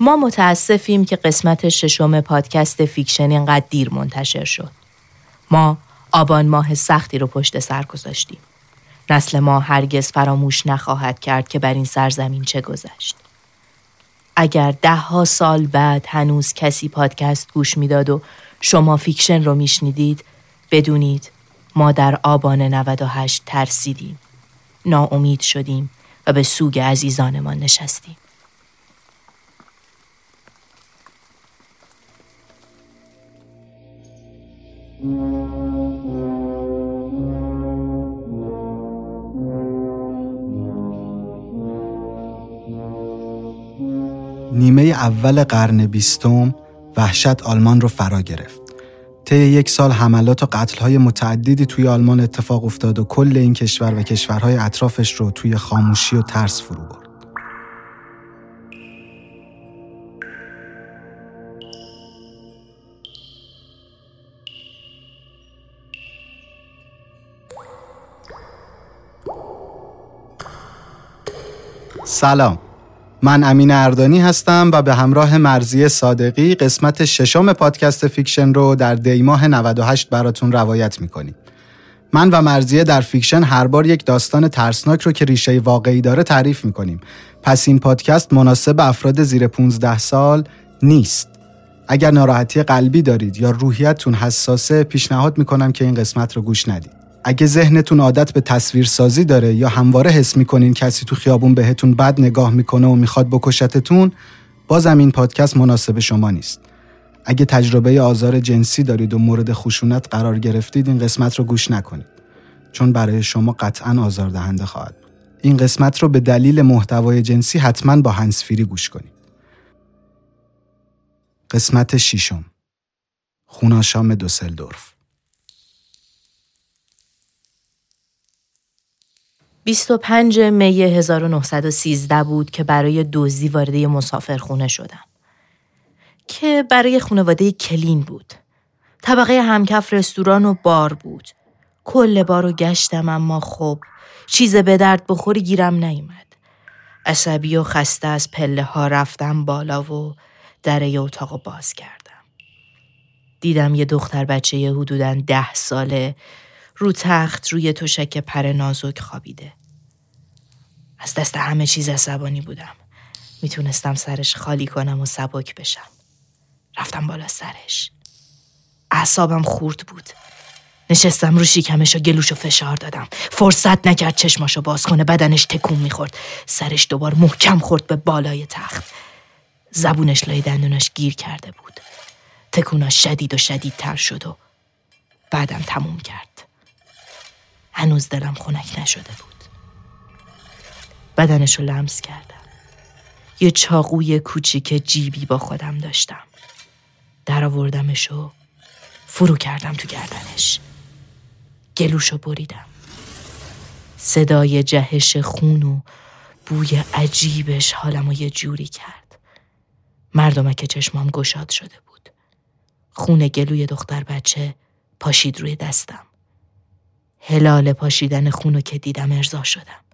ما متاسفیم که قسمت ششم پادکست فیکشن اینقدر دیر منتشر شد. ما آبان ماه سختی رو پشت سر گذاشتیم. نسل ما هرگز فراموش نخواهد کرد که بر این سرزمین چه گذشت. اگر ده ها سال بعد هنوز کسی پادکست گوش می‌داد و شما فیکشن رو میشنیدید بدونید ما در آبان 98 ترسیدیم. ناامید شدیم و به سوگ عزیزانمان نشستیم. نیمه اول قرن بیستم وحشت آلمان رو فرا گرفت. طی یک سال حملات و قتل‌های متعددی توی آلمان اتفاق افتاد و کل این کشور و کشورهای اطرافش رو توی خاموشی و ترس فرو برد. سلام من امین اردانی هستم و به همراه مرضیه صادقی قسمت ششم پادکست فیکشن رو در دیماه 98 براتون روایت می‌کنیم. من و مرضیه در فیکشن هر بار یک داستان ترسناک رو که ریشه واقعی داره تعریف می‌کنیم. پس این پادکست مناسب افراد زیر 15 سال نیست. اگر ناراحتی قلبی دارید یا روحیتتون حساسه پیشنهاد می‌کنم که این قسمت رو گوش ندید. اگه ذهنتون عادت به تصویرسازی داره یا همواره حس می‌کنین کسی تو خیابون بهتون بد نگاه می‌کنه و می‌خواد بکشتتون بازم این پادکست مناسب شما نیست. اگه تجربه آزار جنسی دارید و مورد خشونت قرار گرفتید این قسمت رو گوش نکنید. چون برای شما قطعا آزاردهنده خواهد بود. این قسمت رو به دلیل محتوای جنسی حتما با هنسفیری گوش کنید. قسمت ششم. خوناشام دوسلدورف. 25 می 1913 بود که برای دزدی وارد مسافرخونه شدم. که برای خانواده کلین بود. طبقه همکف رستوران و بار بود. کل بار رو گشتم اما خب چیز به درد بخوری گیرم نیومد. عصبی و خسته از پله ها رفتم بالا و دره اتاق باز کردم. دیدم یه دختر بچه حدوداً ده ساله رو تخت روی تشک پر نازک خوابیده. از دست همه چیز عصبانی بودم. می‌تونستم سرش خالی کنم و سبک بشم. رفتم بالا سرش. اعصابم خورد بود. نشستم رو شیکمش و گلوش و فشار دادم. فرصت نکرد چشماشو باز کنه بدنش تکون می‌خورد. سرش دوبار محکم خورد به بالای تخت. زبونش لای دندونش گیر کرده بود. تکوناش شدید و شدیدتر شد و بعدم تموم کرد. هنوز دلم خنک نشده بود. بدنش رو لمس کردم. یه چاقوی کوچیک جیبی با خودم داشتم. در آوردمش و فرو کردم تو گردنش. گلوشو بریدم. صدای جهش خون و بوی عجیبش حالمو یه جوری کرد مردمک چشمام گشاد شده بود خون گلوی دختر بچه پاشید روی دستم هلال پاشیدن خونو که دیدم ارضا شدم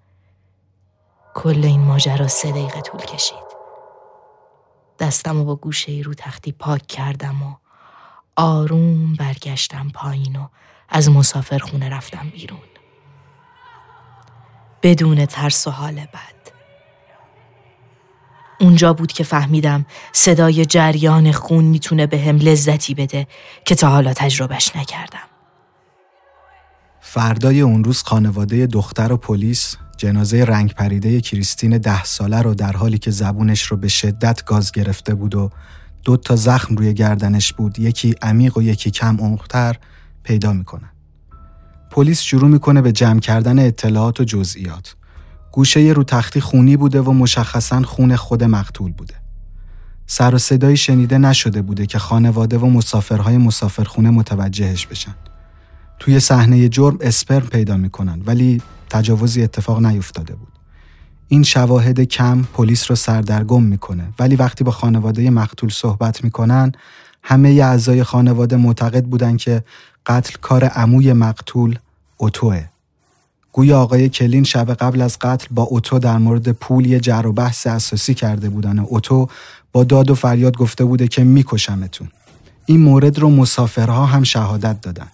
کل این ماجرا سه دقیقه طول کشید. دستم و با گوشه ای رو تختی پاک کردم و آروم برگشتم پایین و از مسافر خونه رفتم بیرون. بدون ترس و حال بد. اونجا بود که فهمیدم صدای جریان خون می‌تونه به هم لذتی بده که تا حالا تجربهش نکردم. فردای اون روز خانواده دختر و پلیس جنازه رنگ پریده کریستین ده ساله رو در حالی که زبونش رو به شدت گاز گرفته بود و دو تا زخم روی گردنش بود یکی عمیق و یکی کم عمقتر پیدا می‌کنن. پلیس شروع می‌کنه به جمع کردن اطلاعات و جزئیات. گوشه رو تختی خونی بوده و مشخصا خون خود مقتول بوده. سر و صدایی شنیده نشده بوده که خانواده و مسافرهای مسافرخونه متوجهش بشن. توی صحنه جرم اسپرم پیدا می‌کنن ولی تجاوزی اتفاق نیفتاده بود. این شواهد کم پلیس رو سردرگم می‌کنه ولی وقتی با خانواده مقتول صحبت می‌کنن همه اعضای خانواده معتقد بودن که قتل کار عموی مقتول اوتوه. گویا آقای کلین شب قبل از قتل با اوتو در مورد پول یه جر و بحث اساسی کرده بودن اوتو با داد و فریاد گفته بوده که میکشمتون. این مورد رو مسافرها هم شهادت دادن.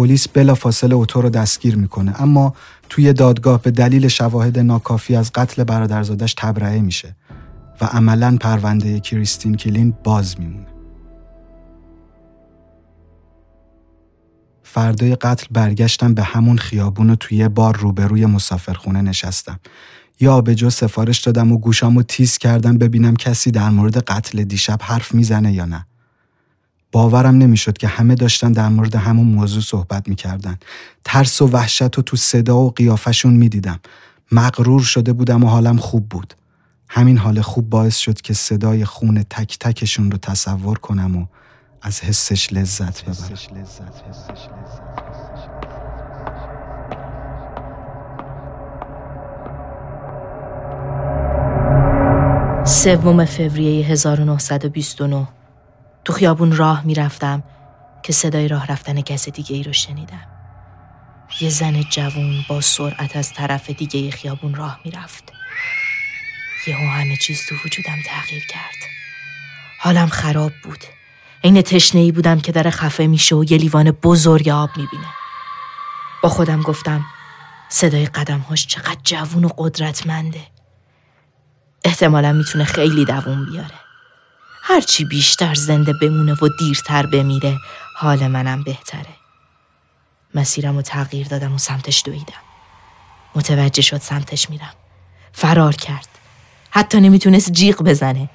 پلیس فاصله اوتو رو دستگیر می‌کنه اما توی دادگاه به دلیل شواهد ناکافی از قتل برادرزادش تبرئه میشه و عملا پرونده کریستین کلین باز میمونه. فردای قتل برگشتم به همون خیابون و توی بار روبروی مسافرخونه نشستم. یا به جو سفارش دادم و گوشامو تیز کردم ببینم کسی در مورد قتل دیشب حرف می‌زنه یا نه. باورم نمی‌شد که همه داشتن در مورد همون موضوع صحبت می‌کردن. ترس و وحشت و تو صدا و قیافشون می‌دیدم. مغرور شده بودم و حالم خوب بود. همین حال خوب باعث شد که صدای خون تک تکشون رو تصور کنم و از حسش لذت ببرم. سوم فوریه 1929 تو خیابون راه می‌رفتم که صدای راه رفتن کس دیگه ای رو شنیدم. یه زن جوون با سرعت از طرف دیگه خیابون راه می‌رفت. یهو همه چیز تو وجودم تغییر کرد. حالم خراب بود. عین تشنه ای بودم که در خفه میشه و یه لیوان بزرگ آب می‌بینه. با خودم گفتم صدای قدمهاش چقدر جوون و قدرتمنده. احتمالا می‌تونه خیلی دووم بیاره. هرچی بیشتر زنده بمونه و دیرتر بمیره حال منم بهتره. مسیرم رو تغییر دادم و سمتش دویدم. متوجه شد سمتش میرم. فرار کرد. حتی نمی‌تونست جیغ بزنه.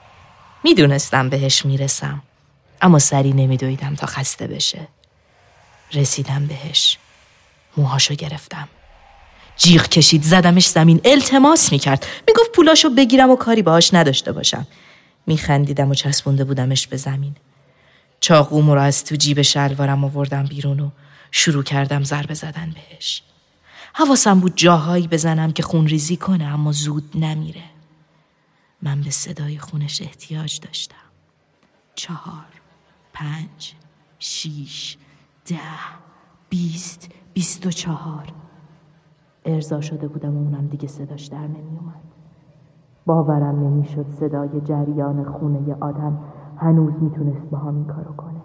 می‌دونستم بهش می‌رسم. اما سری نمیدویدم تا خسته بشه. رسیدم بهش. موهاشو گرفتم. جیغ کشید زدمش زمین التماس می‌کرد می‌گفت پولاشو بگیرم و کاری باهاش نداشته باشم میخندیدم و چسبونده بودمش به زمین. چاقومو رو از تو جیب شلوارم آوردم بیرون و شروع کردم ضربه زدن بهش. حواسم بود جاهایی بزنم که خون ریزی کنه اما زود نمیره. من به صدای خونش احتیاج داشتم. چهار پنج شیش ده بیست بیست و چهار. ارزا شده بودم و اونم دیگه صداش در نمیومد باورم نمی‌شد صدای جریان خونه ی آدم هنوز می‌تونست با هم این کارو کنه.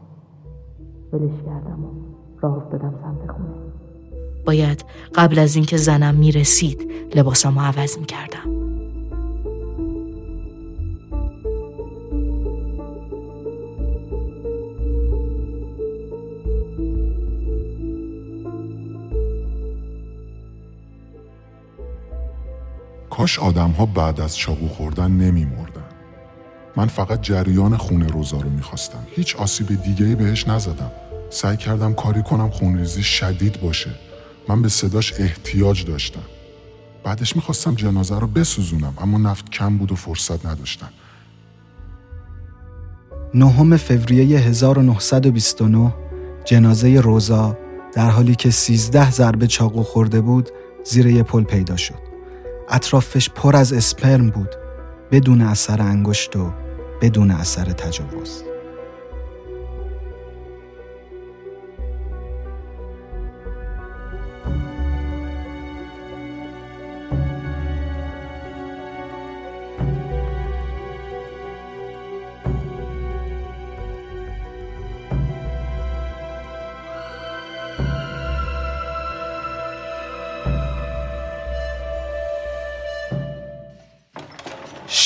ولش کردم و راه افتادم سمت خونه. باید قبل از اینکه زنم می‌رسید لباسم عوض می‌کردم. کاش آدم ها بعد از چاقو خوردن نمی مردن. من فقط جریان خون روزا رو می‌خواستم. هیچ آسیب دیگه ای بهش نزدم. سعی کردم کاری کنم خونریزی شدید باشه. من به صداش احتیاج داشتم. بعدش می‌خواستم جنازه رو بسوزونم اما نفت کم بود و فرصت نداشتم. نهم فوریه 1929 جنازه روزا در حالی که 13 ضربه چاقو خورده بود زیر یه پل پیدا شد. اطرافش پر از اسپرم بود بدون اثر انگشت و بدون اثر تجاوز.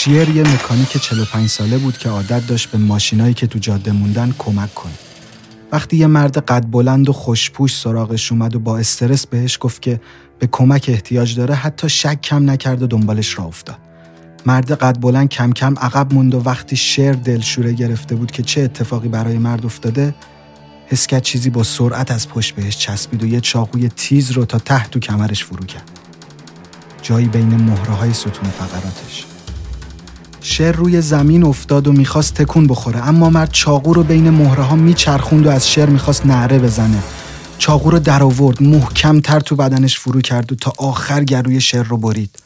شیر یه مکانیک 45 ساله بود که عادت داشت به ماشینایی که تو جاده موندن کمک کنه. وقتی یه مرد قد بلند و خوشپوش سراغش اومد و با استرس بهش گفت که به کمک احتیاج داره حتی شک کم نکرد و دنبالش را افتاد. مرد قد بلند کم کم عقب موند و وقتی شیر دلشوره گرفته بود که چه اتفاقی برای مرد افتاده حس کرد چیزی با سرعت از پشت بهش چسبید و یه چاقوی تیز رو تا ته تو کمرش فرو کرد. جایی بین مهره های ستون فقراتش. شر روی زمین افتاد و می‌خواست تکون بخوره. اما مرد چاقو رو بین مهره ها میچرخوند و از شر می‌خواست نعره بزنه. چاقو رو در آورد محکم تر تو بدنش فرو کرد و تا آخر گروی شر رو برید.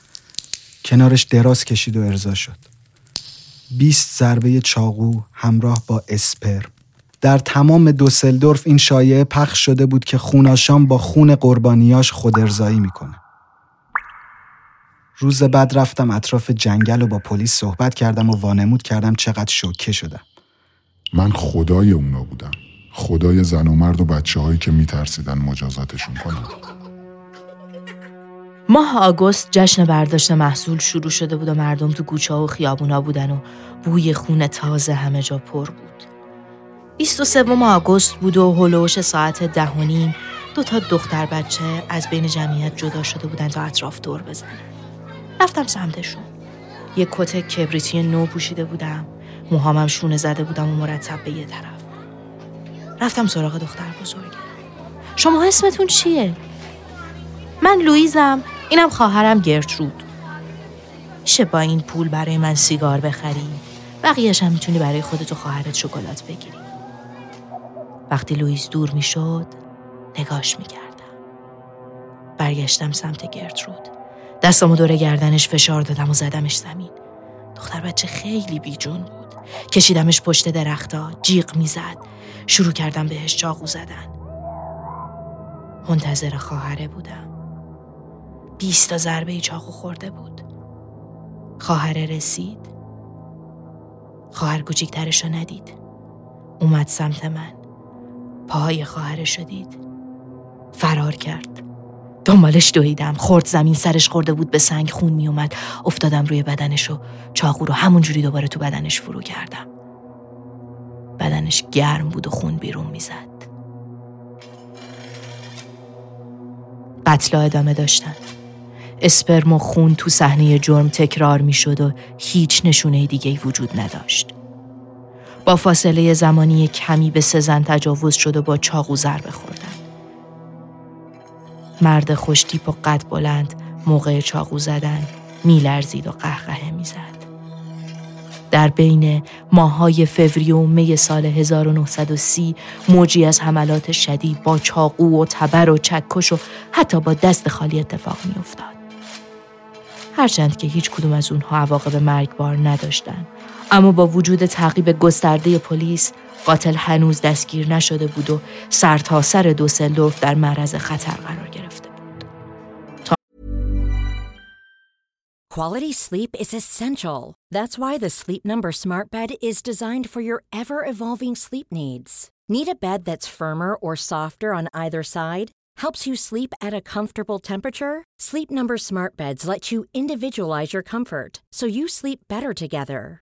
کنارش دراز کشید و ارضا شد. 20 ضربه چاقو همراه با اسپرم. در تمام دوسلدورف این شایعه پخش شده بود که خوناشام با خون قربانیاش خود ارزایی می‌کنه. روز بعد رفتم اطراف جنگل و با پلیس صحبت کردم و وانمود کردم چقدر شوکه شدم. من خدای اونا بودم. خدای زن و مرد و بچه هایی که میترسیدن مجازاتشون کنم ماه آگوست جشن برداشت محصول شروع شده بود و مردم تو کوچه و خیابونا بودن و بوی خون تازه همه جا پر بود. 23 آگوست بود و هلوش ساعت ده و نیم دو تا دختر بچه از بین جمعیت جدا شده بودن تا اطراف دور بزنن. رفتم سمتشون. یه کت کبریتی نو پوشیده بودم. موهامم شونه زده بودم و مرتب به یه طرف. رفتم سراغ دختر بزرگه شما اسمتون چیه؟ من لویزم اینم خواهرم گرترود. میشه با این پول برای من سیگار بخری. بقیهش هم می‌تونی برای خودت و خواهرت شکلات بگیری. وقتی لویز دور می‌شد نگاش می‌کردم. برگشتم سمت گرترود. دستامو دور گردنش فشار دادم و زدمش زمین. دختر بچه خیلی بیجون بود. کشیدمش پشت درختا جیغ می‌زد. شروع کردم بهش چاقو زدن. منتظر خواهره بودم. بیست تا ضربه چاقو خورده بود. خواهره رسید. خواهر کوچیکترش رو ندید. اومد سمت من. پاهای خواهرش شدید فرار کرد. دنبالش دویدم. خورد زمین سرش خورده بود به سنگ خون میومد افتادم روی بدنش و چاقو رو همونجوری دوباره تو بدنش فرو کردم. بدنش گرم بود و خون بیرون می‌زد. قتلا ادامه داشتن. اسپرم و خون تو صحنه جرم تکرار می‌شد و هیچ نشونه دیگه وجود نداشت. با فاصله زمانی کمی به سزن تجاوز شد و با چاقو ضربه خوردن. مرد خوشتیپ و قد بلند موقع چاقو زدن میلرزید و قهقه می‌زد. در بین ماهای فوریه و می سال 1930 موجی از حملات شدید با چاقو و تبر و چکش و حتی با دست خالی اتفاق میافتاد. هرچند که هیچ کدوم از اونها عواقب مرگبار نداشتند اما با وجود تعقیب گسترده پلیس قاتل هنوز دستگیر نشده بود و سرتاسر سر دوسلدورف در معرض خطر قرار گرفته بود. Quality sleep is essential. That's why the Sleep Number Smart Bed is designed for your ever-evolving sleep needs. Need a bed that's firmer or softer on either side? Helps you sleep at a comfortable temperature? Sleep Number Smart Beds let you individualize your comfort so you sleep better together.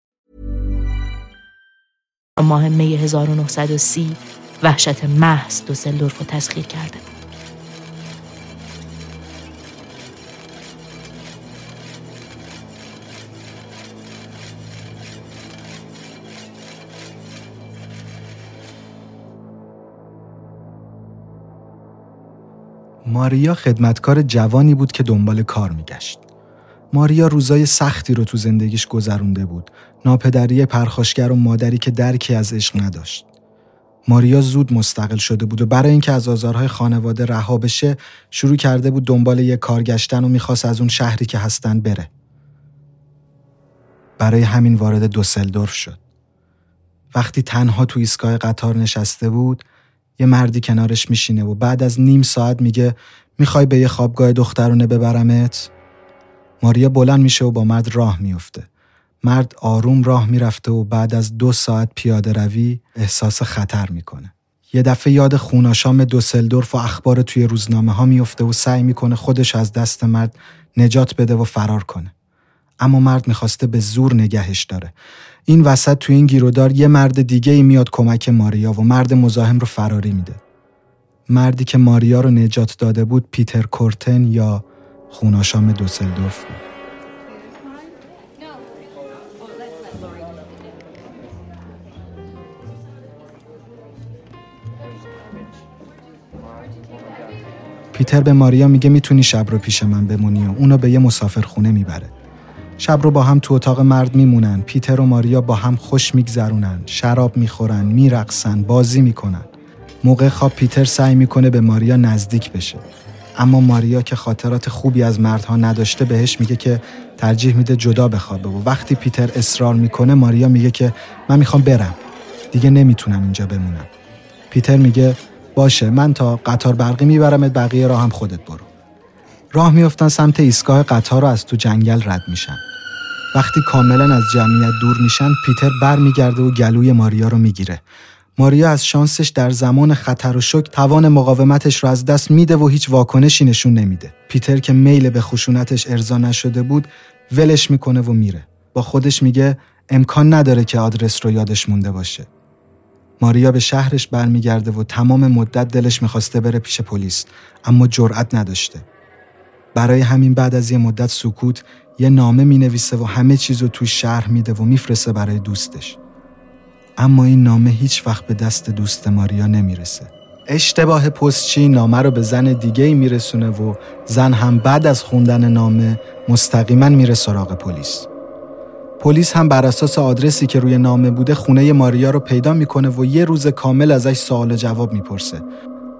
ماه می 1930 وحشت محض دوسلدورف رو تسخیر کرده. ماریا خدمتکار جوانی بود که دنبال کار میگشت. ماریا روزای سختی رو تو زندگیش گذرونده بود. ناپدری پرخاشگر و مادری که درکی از عشق نداشت. ماریا زود مستقل شده بود و برای اینکه از آزارهای خانواده رها بشه شروع کرده بود دنبال یه کار گشتن و می‌خواست از اون شهری که هستن بره. برای همین وارد دوسلدورف شد. وقتی تنها تو ایستگاه قطار نشسته بود یه مردی کنارش میشینه و بعد از نیم ساعت میگه می‌خوای به یه خوابگاه دخترونه ببرمت؟ ماریا بلند میشه و با مرد راه میفته. مرد آروم راه می‌رفته و بعد از دو ساعت پیاده روی احساس خطر می‌کنه. یه دفعه یاد خوناشام دوسلدورف و اخبار توی روزنامه ها میفته و سعی می‌کنه خودش از دست مرد نجات بده و فرار کنه. اما مرد می‌خواسته به زور نگهش داره. این وسط تو این گیرودار یه مرد دیگه ای میاد کمک ماریا و مرد مزاحم رو فراری میده. مردی که ماریا رو نجات داده بود پیتر کورتن یا خوناشام دوسلدورف بود. پیتر به ماریا میگه می‌تونی شب رو پیش من بمونی و اونو به یه مسافرخونه می‌بره. شب رو با هم تو اتاق مرد میمونن. پیتر و ماریا با هم خوش میگذرونن. شراب می‌خورن، میرقصن، بازی می‌کنن. موقع خواب پیتر سعی می‌کنه به ماریا نزدیک بشه. اما ماریا که خاطرات خوبی از مردها نداشته بهش میگه که ترجیح میده جدا بخوابه و وقتی پیتر اصرار می‌کنه ماریا میگه که من می‌خوام برم. دیگه نمی‌تونم اینجا بمونم. پیتر میگه باشه من تا قطار برقی میبرمت بقیه راه هم خودت برو. راه میفتن سمت ایستگاه قطار رو از تو جنگل رد میشن. وقتی کاملا از جمعیت دور میشن پیتر بر میگرده و گلوی ماریا رو می‌گیره. ماریا از شانسش در زمان خطر و شک توان مقاومتش رو از دست میده و هیچ واکنشی نشون نمیده. پیتر که میل به خشونتش ارضا نشده بود ولش می‌کنه و میره. با خودش میگه امکان نداره که آدرس رو یادش مونده باشه. ماریا به شهرش برمیگرده و تمام مدت دلش می‌خواسته بره پیش پلیس اما جرأت نداشته. برای همین بعد از یه مدت سکوت یه نامه می نویسه و همه چیز رو توی شهر میده و میفرسته برای دوستش. اما این نامه هیچ وقت به دست دوست ماریا نمی‌رسه. اشتباه پستچی نامه رو به زن دیگه ای میرسونه و زن هم بعد از خوندن نامه مستقیما میره سراغ پلیس. پلیس هم بر اساس آدرسی که روی نامه بوده خونه ماریا رو پیدا می‌کنه و یه روز کامل ازش سوال و جواب می‌پرسه.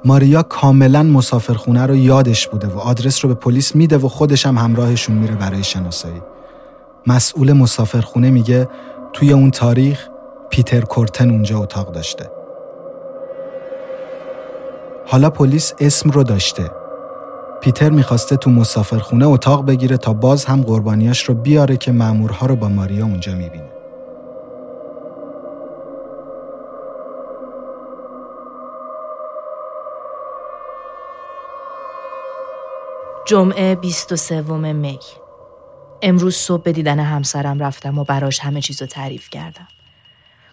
ماریا کاملا مسافرخونه رو یادش بوده و آدرس رو به پلیس میده و خودش هم همراهشون میره برای شناسایی. مسئول مسافرخونه میگه توی اون تاریخ پیتر کورتن اونجا اتاق داشته. حالا پلیس اسم رو داشته. پیتر می‌خواسته تو مسافرخونه اتاق بگیره تا باز هم قربانیاش رو بیاره که مامورها رو با ماریا اونجا می‌بینه. جمعه 23 می امروز صبح به دیدن همسرم رفتم و براش همه چیز رو تعریف کردم.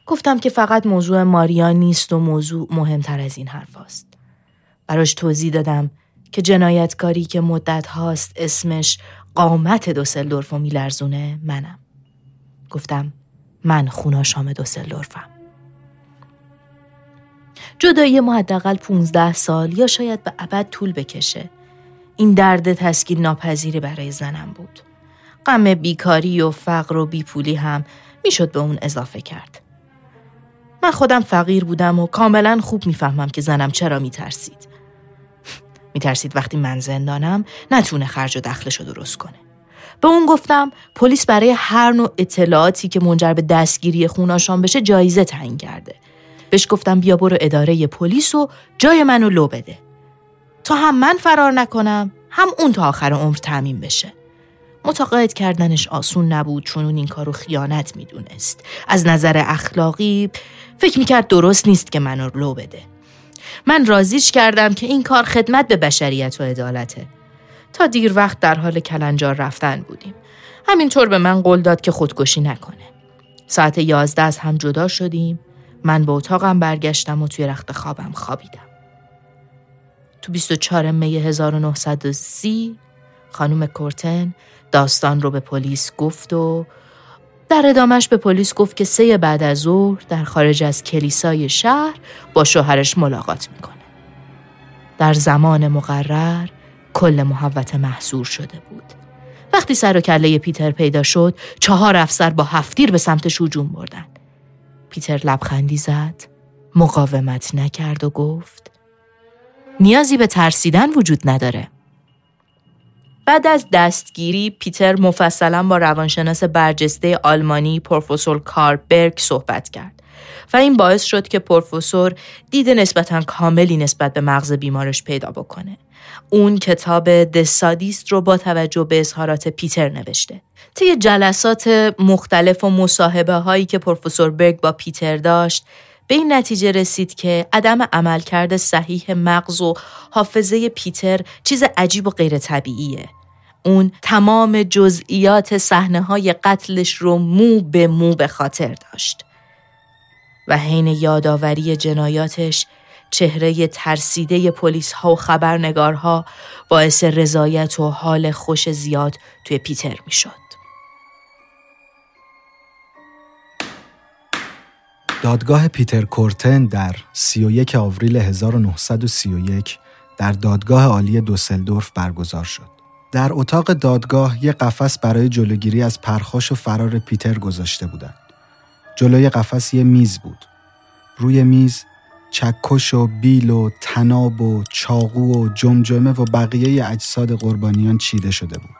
گفتم که فقط موضوع ماریا نیست و موضوع مهمتر از این حرف است. براش توضیح دادم که جنایتکاری که مدت هاست اسمش قامت دوسلدورف و میلرزونه منم. گفتم من خوناشام دوسلدورفم. جدایی ما حداقل 15 سال یا شاید به ابد طول بکشه. این درد تسکین ناپذیری برای زنم بود. غم بیکاری و فقر و بیپولی هم می‌شد به اون اضافه کرد. من خودم فقیر بودم و کاملا خوب می‌فهمم که زنم چرا میترسید. میترسید وقتی من زندانم نتونه خرج و دخلشو درست کنه. به اون گفتم پلیس برای هر نوع اطلاعاتی که منجر به دستگیری خوناشان بشه جایزه تعیین کرده. بهش گفتم بیا برو اداره پلیس و جای منو لو بده. تا هم من فرار نکنم هم اون تا آخر عمر تعمین بشه. متقاعد کردنش آسون نبود چون اون این کارو خیانت می‌دونست. از نظر اخلاقی فکر می‌کرد درست نیست که منو لو بده. من رازیش کردم که این کار خدمت به بشریت و عدالته. تا دیر وقت در حال کلنجار رفتن بودیم. همینطور به من قول داد که خودکشی نکنه. ساعت یازده از هم جدا شدیم. من به اتاقم برگشتم و توی رخت خوابم خوابیدم. تو 24 می 1930 خانم کورتن داستان رو به پلیس گفت و در ادامش به پلیس گفت که سه بعد از ظهر در خارج از کلیسای شهر با شوهرش ملاقات می‌کنه. در زمان مقرر کل محوت محصور شده بود. وقتی سر و کله پیتر پیدا شد، چهار افسر با هفتیر به سمتش هجوم بردن. پیتر لبخندی زد، مقاومت نکرد و گفت نیازی به ترسیدن وجود نداره. بعد از دستگیری پیتر مفصلا با روانشناس برجسته آلمانی پروفسور کاربرگ صحبت کرد و این باعث شد که پروفسور دید نسبتا کاملی نسبت به مغز بیمارش پیدا بکنه. اون کتاب دسادیست رو با توجه به اظهارات پیتر نوشته. طی جلسات مختلف و مصاحبه هایی که پروفسور برگ با پیتر داشت به این نتیجه رسید که عدم عملکرد صحیح مغز و حافظه پیتر چیز عجیب و غیر طبیعیه. اون تمام جزئیات صحنه های قتلش رو مو به مو به خاطر داشت. و حین یادآوری جنایاتش چهره ترسیده پلیس ها و خبرنگارها باعث رضایت و حال خوش زیاد توی پیتر می شد. دادگاه پیتر کورتن در 31 آوریل 1931 در دادگاه عالی دوسلدورف برگزار شد. در اتاق دادگاه یک قفس برای جلوگیری از پرخاش و فرار پیتر گذاشته بودند. جلوی قفس یه میز بود. روی میز چکش و بیل و تناب و چاقو و جمجمه و بقیه اجساد قربانیان چیده شده بود.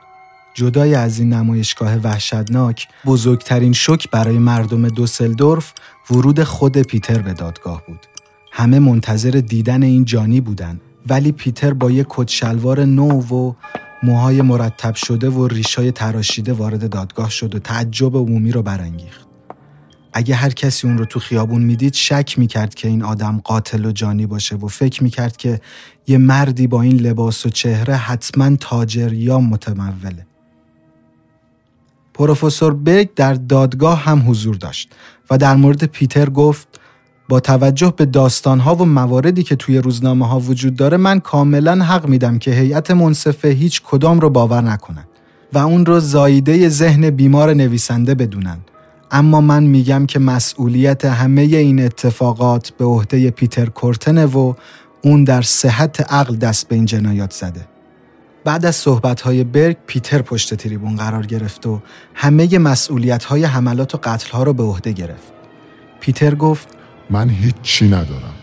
جدای از این نمایشگاه وحشتناک بزرگترین شک برای مردم دوسلدورف ورود خود پیتر به دادگاه بود. همه منتظر دیدن این جانی بودن ولی پیتر با یک کت نو و موهای مرتب شده و ریشای تراشیده وارد دادگاه شد و تعجب عمومی رو برانگیخت. اگه هر کسی اون رو تو خیابون می‌دید شک می‌کرد که این آدم قاتل و جانی باشه و فکر می‌کرد که یه مردی با این لباس و چهره حتما تاجر یا متموله. پروفسور بگ در دادگاه هم حضور داشت و در مورد پیتر گفت با توجه به داستانها و مواردی که توی روزنامه ها وجود داره من کاملا حق میدم که هیئت منصفه هیچ کدام رو باور نکنن و اون رو زاییده ذهن بیمار نویسنده بدونن اما من میگم که مسئولیت همه این اتفاقات به عهده پیتر کورتنه و اون در صحت عقل دست به این جنایات زده بعد از صحبت‌های برگ پیتر پشت تریبون قرار گرفت و همه مسئولیت‌های حملات و قتل‌ها رو به عهده گرفت. پیتر گفت من هیچ چی ندارم.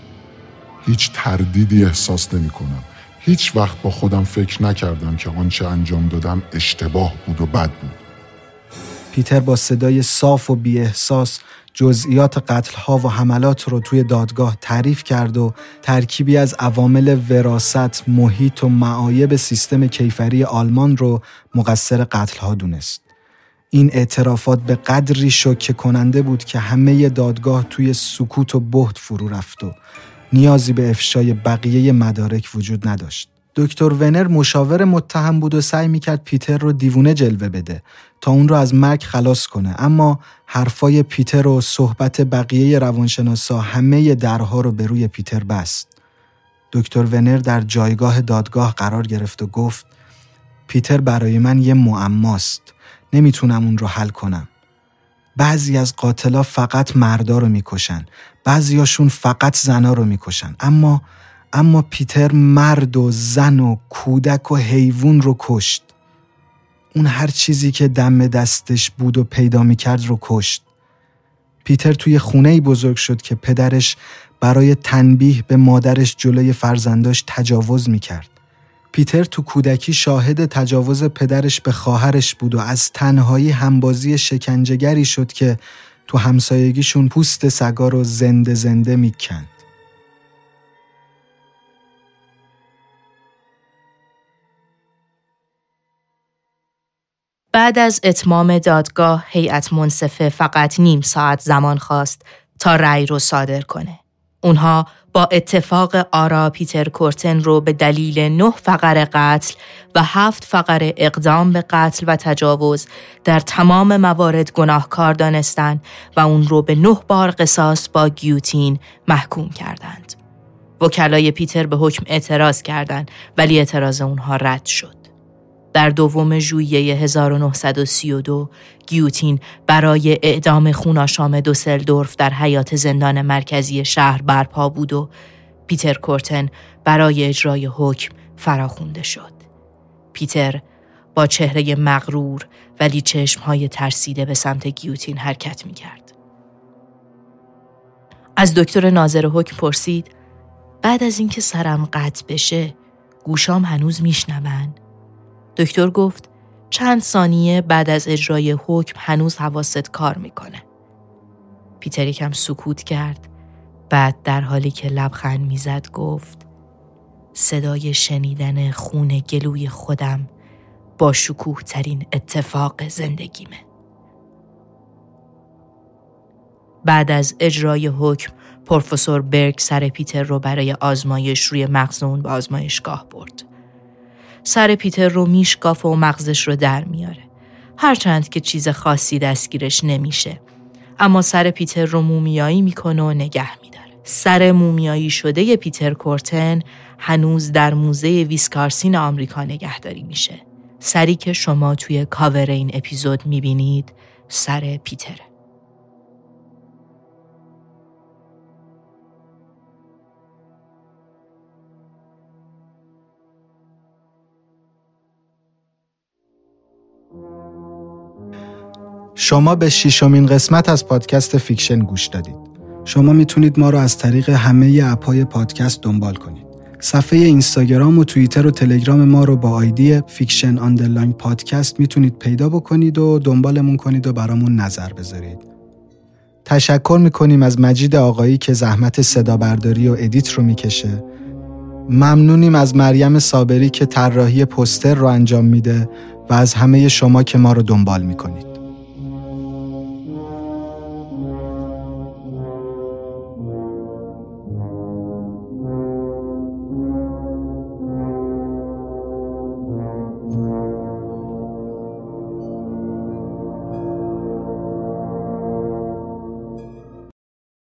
هیچ تردیدی احساس نمی کنم. هیچ وقت با خودم فکر نکردم که آنچه انجام دادم اشتباه بود و بد بود. پیتر با صدای صاف و بی احساس جزئیات قتلها و حملات رو توی دادگاه تعریف کرد و ترکیبی از عوامل وراست، محیط و معایب سیستم کیفری آلمان رو مقصر قتلها دونست. این اعترافات به قدری شوکه کننده بود که همه دادگاه توی سکوت و بهت فرو رفت و نیازی به افشای بقیه مدارک وجود نداشت. دکتر ونر مشاور متهم بود و سعی می‌کرد پیتر رو دیوونه جلوه بده تا اون رو از مرگ خلاص کنه اما حرفای پیتر و صحبت بقیه روانشناسا همه درها رو به روی پیتر بست. دکتر ونر در جایگاه دادگاه قرار گرفت و گفت پیتر برای من یه معماست. نمی‌تونم اون رو حل کنم. بعضی از قاتلا فقط مردا رو می‌کشن. بعضیاشون فقط زنا رو می‌کشن. اما اما پیتر مرد و زن و کودک و حیوان رو کشت. اون هر چیزی که دم دستش بود و پیدا می‌کرد رو کشت. پیتر توی خونه ای بزرگ شد که پدرش برای تنبیه به مادرش جلوی فرزنداش تجاوز می‌کرد. پیتر تو کودکی شاهد تجاوز پدرش به خواهرش بود و از تنهایی همبازی شکنجهگری شد که تو همسایگیشون پوست سگا رو زنده زنده می‌کند. بعد از اتمام دادگاه هیئت منصفه فقط نیم ساعت زمان خواست تا رأی رو صادر کنه. اونها با اتفاق آرا پیتر کورتن رو به دلیل نه فقر قتل و هفت فقر اقدام به قتل و تجاوز در تمام موارد گناهکار دانستند و اون رو به نه بار قصاص با گیوتین محکوم کردند. وکلای پیتر به حکم اعتراض کردند ولی اعتراض اونها رد شد. در دوم ژوئیه 1932 گیوتین برای اعدام خوناشام دوسلدورف در حیات زندان مرکزی شهر برپا بود و پیتر کورتن برای اجرای حکم فراخونده شد. پیتر با چهره مغرور ولی چشمهای ترسیده به سمت گیوتین حرکت می کرد. از دکتر ناظر حکم پرسید بعد از اینکه سرم قطع بشه گوشام هنوز میشنون دکتر گفت چند ثانیه بعد از اجرای حکم هنوز حواست کار می‌کنه. پیتر یکم سکوت کرد بعد در حالی که لبخند می‌زد گفت صدای شنیدن خون گلوی خودم با شکوه ترین اتفاق زندگیمه. بعد از اجرای حکم پروفسور برگ سر پیتر رو برای آزمایش روی مغز اون به آزمایشگاه برد. سر پیتر رو میشکافه و مغزش رو در میاره. هرچند که چیز خاصی دستگیرش نمیشه. اما سر پیتر رو مومیایی می‌کنه و نگه میداره. سر مومیایی شده پیتر کورتن هنوز در موزه ویسکانسین آمریکا نگهداری میشه. سری که شما توی کاور این اپیزود می‌بینید سر پیتره. شما به ششمین قسمت از پادکست فیکشن گوش دادید. شما می‌تونید ما رو از طریق همه app های پادکست دنبال کنید. صفحه اینستاگرام و توییتر و تلگرام ما رو با ID fiction underline podcast می‌تونید پیدا بکنید و دنبالمون کنید و برامون نظر بذارید. تشکر می‌کنیم از مجید آقایی که زحمت صدا برداری و edit رو می‌کشه. ممنونیم از مریم صابری که طراحی پوستر رو انجام میده و از همه شما که ما رو دنبال می‌کنید.